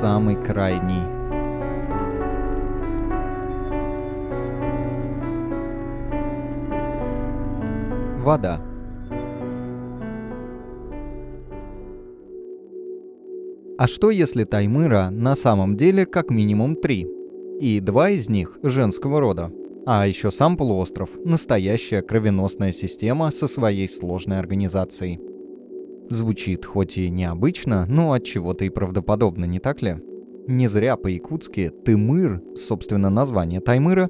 самый крайний. Вода. А что если Таймыра на самом деле как минимум три? И два из них женского рода. А еще сам полуостров – настоящая кровеносная система со своей сложной организацией. Звучит хоть и необычно, но от чего-то и правдоподобно, не так ли? Не зря по-якутски «тымыр», собственно название Таймыра,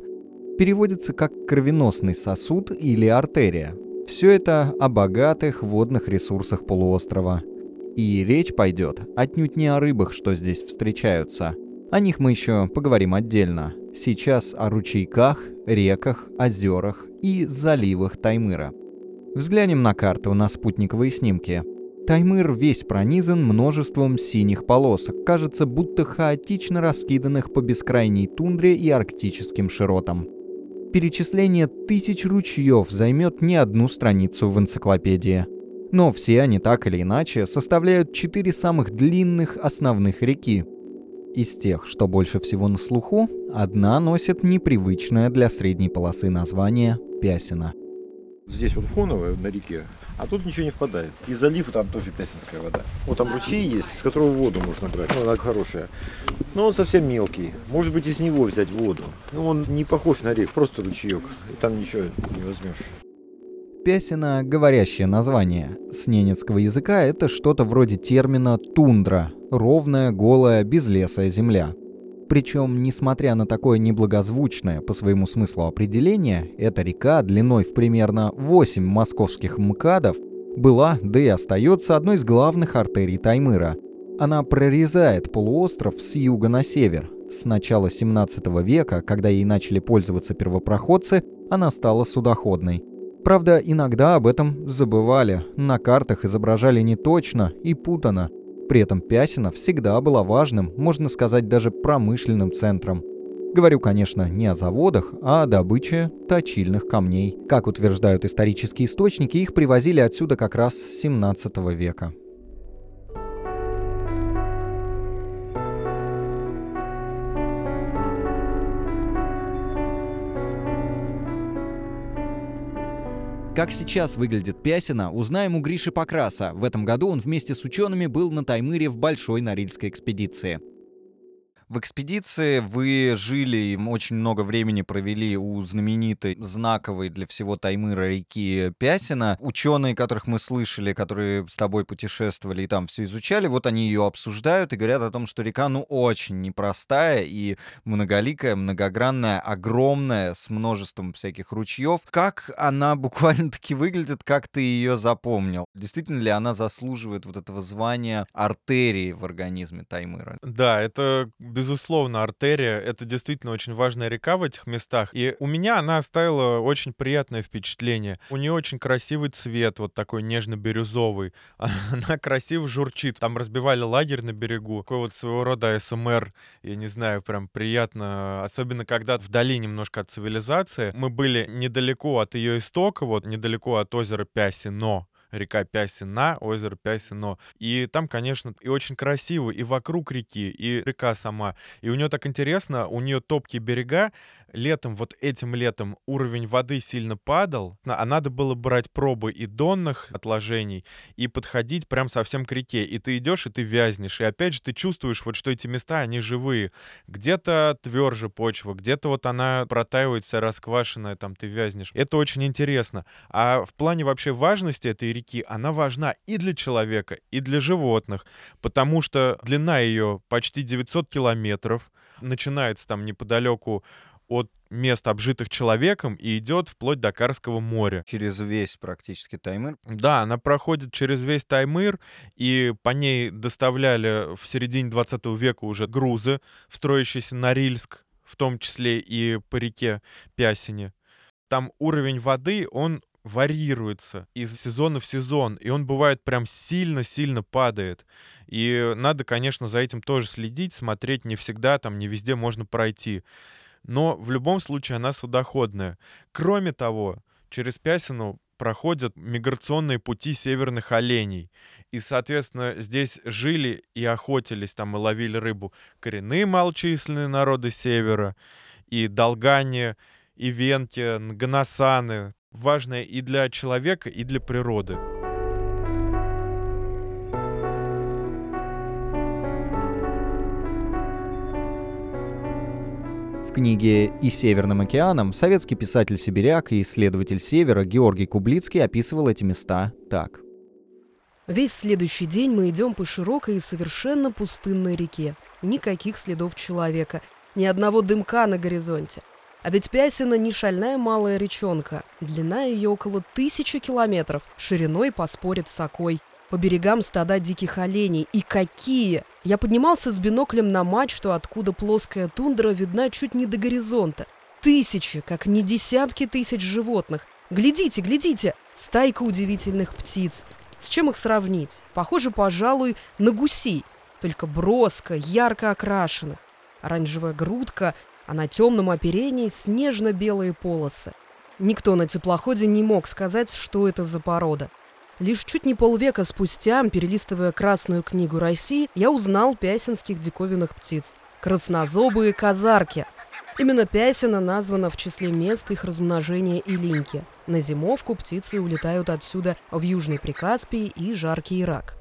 переводится как кровеносный сосуд или артерия. Все это о богатых водных ресурсах полуострова – и речь пойдет отнюдь не о рыбах, что здесь встречаются. О них мы еще поговорим отдельно. Сейчас о ручейках, реках, озерах и заливах Таймыра. Взглянем на карту на спутниковые снимки. Таймыр весь пронизан множеством синих полосок, кажется, будто хаотично раскиданных по бескрайней тундре и арктическим широтам. Перечисление тысяч ручьев займет не одну страницу в энциклопедии. Но все они так или иначе составляют четыре самых длинных основных реки. Из тех, что больше всего на слуху, одна носит непривычное для средней полосы название Пясина. Здесь вот фоновая на реке, а тут ничего не впадает. И залив там тоже пясинская вода. Вот там ручей есть, из которого воду можно брать. Ну, она хорошая. Но он совсем мелкий. Может быть, из него взять воду. Ну, он не похож на рек, просто ручеек. И там ничего не возьмешь. Пясина — говорящее название. С ненецкого языка это что-то вроде термина «тундра» — ровная, голая, безлесая земля. Причем, несмотря на такое неблагозвучное по своему смыслу определение, эта река длиной в примерно 8 московских МКАДов была, да и остается одной из главных артерий Таймыра. Она прорезает полуостров с юга на север. С начала 17 века, когда ей начали пользоваться первопроходцы, она стала судоходной – Правда, иногда об этом забывали, на картах изображали не точно и путано. При этом Пясина всегда была важным, можно сказать, даже промышленным центром. Говорю, конечно, не о заводах, а о добыче точильных камней. Как утверждают исторические источники, их привозили отсюда как раз с 17 века. Как сейчас выглядит Пясина, узнаем у Гриши Покраса. В этом году он вместе с учеными был на Таймыре в Большой Норильской экспедиции. В экспедиции вы жили и очень много времени провели у знаменитой, знаковой для всего Таймыра реки Пясина. Ученые, которых мы слышали, которые с тобой путешествовали и там все изучали, вот они ее обсуждают и говорят о том, что река, ну, очень непростая и многоликая, многогранная, огромная, с множеством всяких ручьев. Как она буквально-таки выглядит, как ты ее запомнил? Действительно ли она заслуживает вот этого звания артерии в организме Таймыра? Да, это безусловно, артерия — это действительно очень важная река в этих местах. И у меня она оставила очень приятное впечатление. У нее очень красивый цвет, вот такой нежно-бирюзовый. Она красиво журчит. Там разбивали лагерь на берегу. Такой вот своего рода СМР, я не знаю, прям приятно. Особенно, когда вдали немножко от цивилизации. Мы были недалеко от ее истока, вот недалеко от озера Пясино река Пясина, озеро Пясино. И там, конечно, и очень красиво, и вокруг реки, и река сама. И у нее так интересно, у нее топкие берега, летом, вот этим летом уровень воды сильно падал, а надо было брать пробы и донных отложений и подходить прям совсем к реке. И ты идешь, и ты вязнешь. И опять же ты чувствуешь вот, что эти места, они живые. Где-то тверже почва, где-то вот она протаивается, расквашенная, там ты вязнешь. Это очень интересно. А в плане вообще важности этой реки, она важна и для человека, и для животных, потому что длина ее почти 900 километров, начинается там неподалеку от мест, обжитых человеком, и идет вплоть до Карского моря. Через весь практически Таймыр? Да, она проходит через весь Таймыр, и по ней доставляли в середине 20 века уже грузы, строящиеся на Рильск, в том числе и по реке Пясине. Там уровень воды, он варьируется из сезона в сезон, и он бывает прям сильно-сильно падает. И надо, конечно, за этим тоже следить, смотреть не всегда, там не везде можно пройти но в любом случае она судоходная. Кроме того, через Пясину проходят миграционные пути северных оленей. И, соответственно, здесь жили и охотились там и ловили рыбу коренные малочисленные народы севера, и долгане, и венки, нгнасаны. Важное и для человека, и для природы. Книге «И Северным океаном» советский писатель-сибиряк и исследователь Севера Георгий Кублицкий описывал эти места так. Весь следующий день мы идем по широкой и совершенно пустынной реке. Никаких следов человека, ни одного дымка на горизонте. А ведь Пясина не шальная малая речонка. Длина ее около тысячи километров, шириной поспорит с Окой. По берегам стада диких оленей. И какие! Я поднимался с биноклем на мачту, откуда плоская тундра видна чуть не до горизонта. Тысячи, как не десятки тысяч животных. Глядите, глядите! Стайка удивительных птиц. С чем их сравнить? Похоже, пожалуй, на гусей, только броско, ярко окрашенных. Оранжевая грудка, а на темном оперении снежно-белые полосы. Никто на теплоходе не мог сказать, что это за порода. Лишь чуть не полвека спустя, перелистывая Красную книгу России, я узнал пясинских диковинных птиц. Краснозобые казарки. Именно Пясина названа в числе мест их размножения и линьки. На зимовку птицы улетают отсюда в Южный Прикаспий и жаркий Ирак.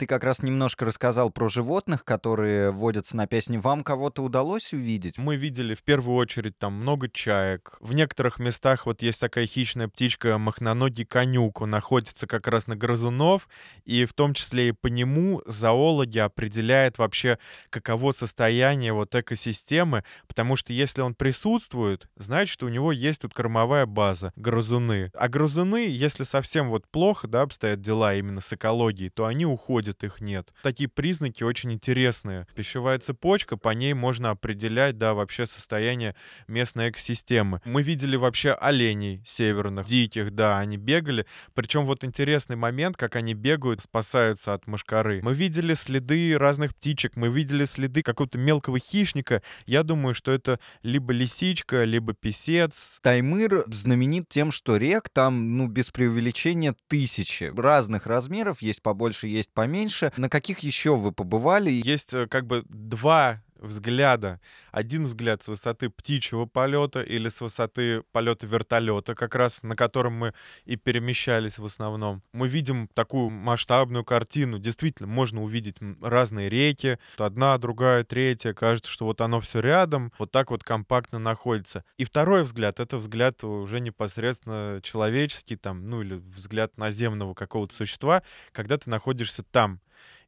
Ты как раз немножко рассказал про животных, которые водятся на песне. Вам кого-то удалось увидеть? Мы видели в первую очередь там много чаек. В некоторых местах вот есть такая хищная птичка махноногий конюк. Он находится как раз на грызунов, и в том числе и по нему зоологи определяют вообще, каково состояние вот экосистемы, потому что если он присутствует, значит, у него есть тут кормовая база, грызуны. А грызуны, если совсем вот плохо, да, обстоят дела именно с экологией, то они уходят ходит, их нет. Такие признаки очень интересные. Пищевая цепочка, по ней можно определять, да, вообще состояние местной экосистемы. Мы видели вообще оленей северных, диких, да, они бегали. Причем вот интересный момент, как они бегают, спасаются от мышкары. Мы видели следы разных птичек, мы видели следы какого-то мелкого хищника. Я думаю, что это либо лисичка, либо писец. Таймыр знаменит тем, что рек там, ну, без преувеличения, тысячи. Разных размеров, есть побольше, есть поменьше поменьше. На каких еще вы побывали? Есть э, как бы два взгляда. Один взгляд с высоты птичьего полета или с высоты полета вертолета, как раз на котором мы и перемещались в основном. Мы видим такую масштабную картину. Действительно, можно увидеть разные реки. Одна, другая, третья. Кажется, что вот оно все рядом. Вот так вот компактно находится. И второй взгляд — это взгляд уже непосредственно человеческий, там, ну или взгляд наземного какого-то существа, когда ты находишься там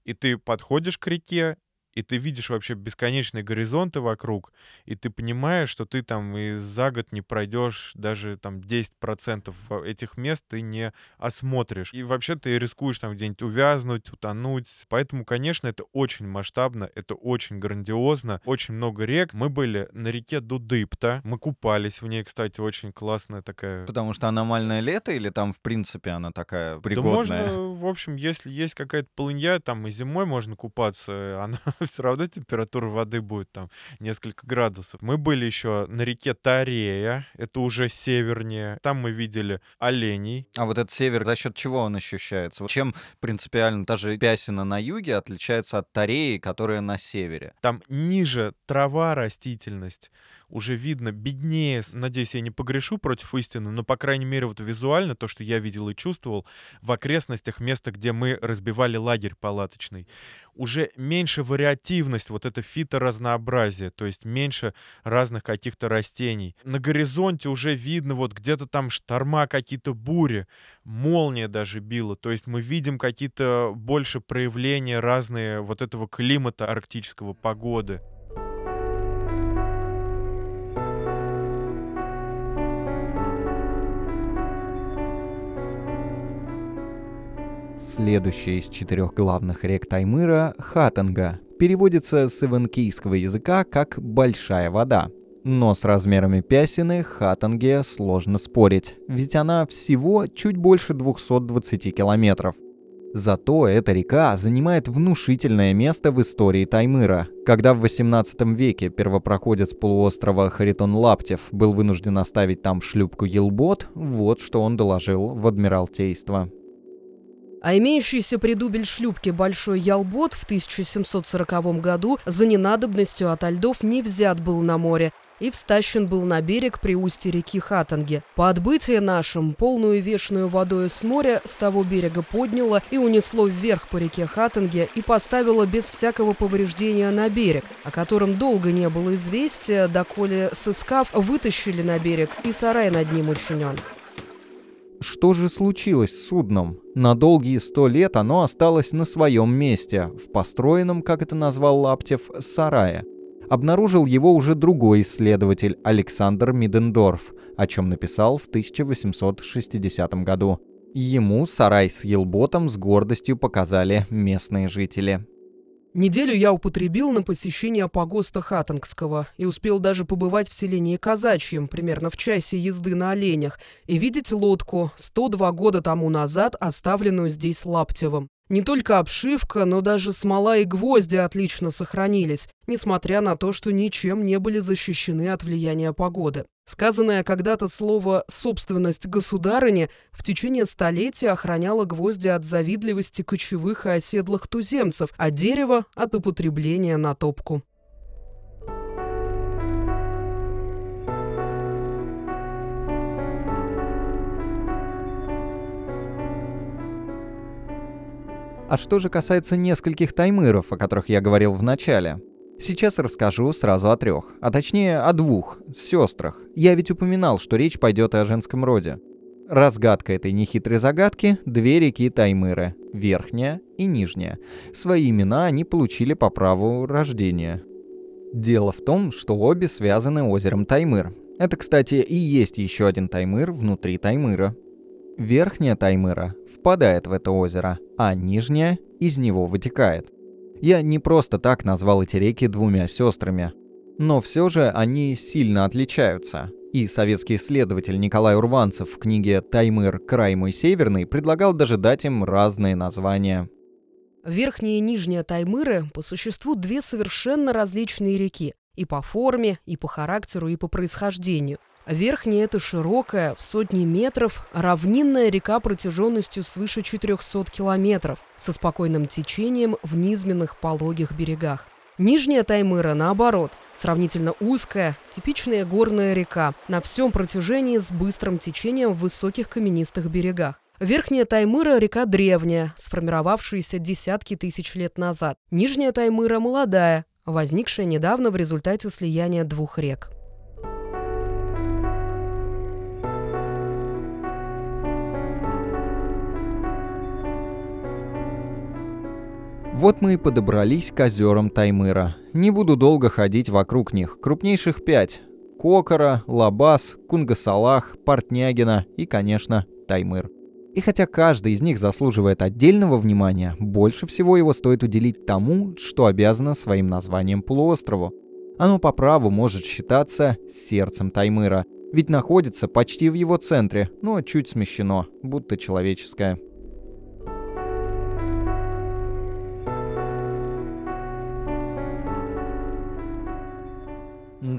и ты подходишь к реке, и ты видишь вообще бесконечные горизонты вокруг, и ты понимаешь, что ты там и за год не пройдешь даже там 10% этих мест ты не осмотришь. И вообще ты рискуешь там где-нибудь увязнуть, утонуть. Поэтому, конечно, это очень масштабно, это очень грандиозно, очень много рек. Мы были на реке Дудыпта, мы купались в ней, кстати, очень классная такая. Потому что аномальное лето или там, в принципе, она такая пригодная? Да можно, в общем, если есть какая-то полынья, там и зимой можно купаться, она все равно температура воды будет там несколько градусов. Мы были еще на реке Тарея, это уже севернее. Там мы видели оленей. А вот этот север, за счет чего он ощущается? Чем принципиально даже Пясина на юге отличается от Тареи, которая на севере? Там ниже трава, растительность уже видно, беднее, надеюсь, я не погрешу против истины, но, по крайней мере, вот визуально то, что я видел и чувствовал в окрестностях места, где мы разбивали лагерь палаточный, уже меньше вариативность, вот это фиторазнообразие, то есть меньше разных каких-то растений. На горизонте уже видно вот где-то там шторма, какие-то бури, молния даже била, то есть мы видим какие-то больше проявления разные вот этого климата арктического погоды. Следующая из четырех главных рек Таймыра — Хатанга. Переводится с ивенкийского языка как «большая вода». Но с размерами Пясины Хатанге сложно спорить, ведь она всего чуть больше 220 километров. Зато эта река занимает внушительное место в истории Таймыра. Когда в 18 веке первопроходец полуострова Харитон Лаптев был вынужден оставить там шлюпку Елбот, вот что он доложил в Адмиралтейство. А имеющийся придубель шлюпки Большой Ялбот в 1740 году за ненадобностью от льдов не взят был на море, и встащен был на берег при устье реки Хатанге. По отбытии нашим, полную вешную водой с моря с того берега подняло и унесло вверх по реке Хатанге и поставило без всякого повреждения на берег, о котором долго не было известия, доколе сыскав вытащили на берег и сарай над ним учинен. Что же случилось с судном? На долгие сто лет оно осталось на своем месте, в построенном, как это назвал Лаптев, сарае обнаружил его уже другой исследователь Александр Мидендорф, о чем написал в 1860 году. Ему сарай с елботом с гордостью показали местные жители. Неделю я употребил на посещение погоста Хатангского и успел даже побывать в селении Казачьем, примерно в часе езды на оленях, и видеть лодку, 102 года тому назад оставленную здесь Лаптевым. Не только обшивка, но даже смола и гвозди отлично сохранились, несмотря на то, что ничем не были защищены от влияния погоды. Сказанное когда-то слово «собственность государыни» в течение столетия охраняло гвозди от завидливости кочевых и оседлых туземцев, а дерево – от употребления на топку. А что же касается нескольких таймыров, о которых я говорил в начале? Сейчас расскажу сразу о трех, а точнее о двух, сестрах. Я ведь упоминал, что речь пойдет и о женском роде. Разгадка этой нехитрой загадки – две реки Таймыры – Верхняя и Нижняя. Свои имена они получили по праву рождения. Дело в том, что обе связаны озером Таймыр. Это, кстати, и есть еще один Таймыр внутри Таймыра. Верхняя Таймыра впадает в это озеро, а нижняя из него вытекает. Я не просто так назвал эти реки двумя сестрами. Но все же они сильно отличаются. И советский исследователь Николай Урванцев в книге «Таймыр. Край мой северный» предлагал даже дать им разные названия. Верхняя и нижняя Таймыры по существу две совершенно различные реки. И по форме, и по характеру, и по происхождению – Верхняя – это широкая, в сотни метров, равнинная река протяженностью свыше 400 километров, со спокойным течением в низменных пологих берегах. Нижняя Таймыра, наоборот, сравнительно узкая, типичная горная река, на всем протяжении с быстрым течением в высоких каменистых берегах. Верхняя Таймыра – река древняя, сформировавшаяся десятки тысяч лет назад. Нижняя Таймыра – молодая, возникшая недавно в результате слияния двух рек. Вот мы и подобрались к озерам Таймыра. Не буду долго ходить вокруг них. Крупнейших пять. Кокора, Лабас, Кунгасалах, Портнягина и, конечно, Таймыр. И хотя каждый из них заслуживает отдельного внимания, больше всего его стоит уделить тому, что обязано своим названием полуострову. Оно по праву может считаться сердцем Таймыра, ведь находится почти в его центре, но чуть смещено, будто человеческое.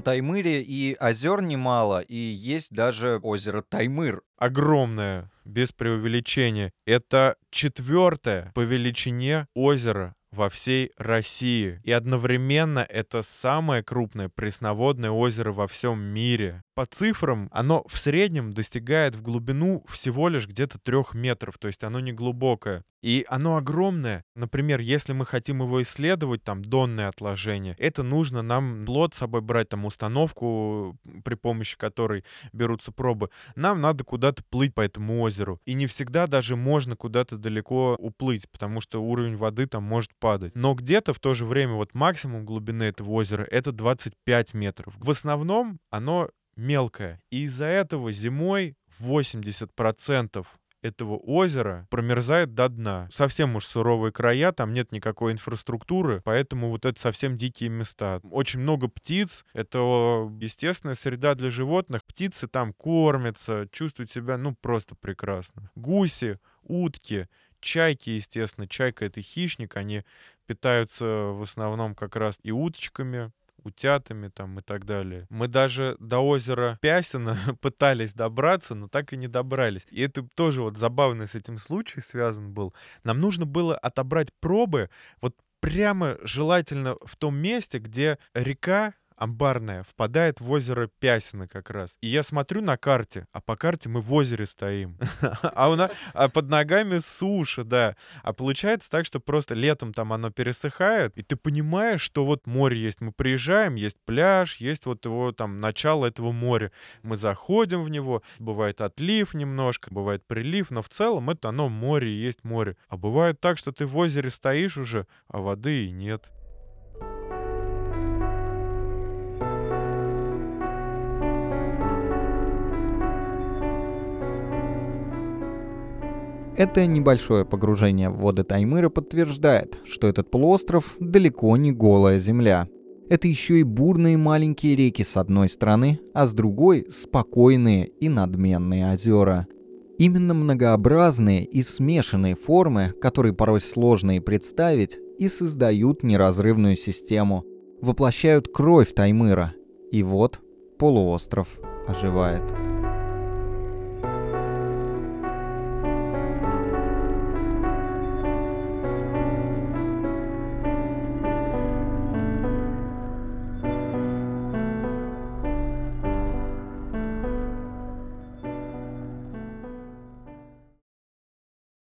Таймыре и озер немало, и есть даже озеро Таймыр. Огромное, без преувеличения. Это четвертое по величине озеро во всей России. И одновременно это самое крупное пресноводное озеро во всем мире. По цифрам, оно в среднем достигает в глубину всего лишь где-то трех метров, то есть оно не глубокое. И оно огромное. Например, если мы хотим его исследовать, там, донное отложение, это нужно нам плод с собой брать, там, установку, при помощи которой берутся пробы. Нам надо куда-то плыть по этому озеру. И не всегда даже можно куда-то далеко уплыть, потому что уровень воды там может падать. Но где-то в то же время вот максимум глубины этого озера это 25 метров. В основном оно мелкое. И из-за этого зимой 80% этого озера промерзает до дна. Совсем уж суровые края, там нет никакой инфраструктуры, поэтому вот это совсем дикие места. Очень много птиц, это естественная среда для животных. Птицы там кормятся, чувствуют себя, ну, просто прекрасно. Гуси, утки, чайки, естественно. Чайка — это хищник, они питаются в основном как раз и уточками, утятами там и так далее. Мы даже до озера Пясина пытались добраться, но так и не добрались. И это тоже вот забавный с этим случай связан был. Нам нужно было отобрать пробы вот прямо желательно в том месте, где река амбарная, впадает в озеро Пясино как раз. И я смотрю на карте, а по карте мы в озере стоим. а, у нас, а под ногами суша, да. А получается так, что просто летом там оно пересыхает, и ты понимаешь, что вот море есть. Мы приезжаем, есть пляж, есть вот его там начало этого моря. Мы заходим в него, бывает отлив немножко, бывает прилив, но в целом это оно море и есть море. А бывает так, что ты в озере стоишь уже, а воды и нет. Это небольшое погружение в воды Таймыра подтверждает, что этот полуостров далеко не голая земля. Это еще и бурные маленькие реки с одной стороны, а с другой — спокойные и надменные озера. Именно многообразные и смешанные формы, которые порой сложно и представить, и создают неразрывную систему, воплощают кровь Таймыра. И вот полуостров оживает.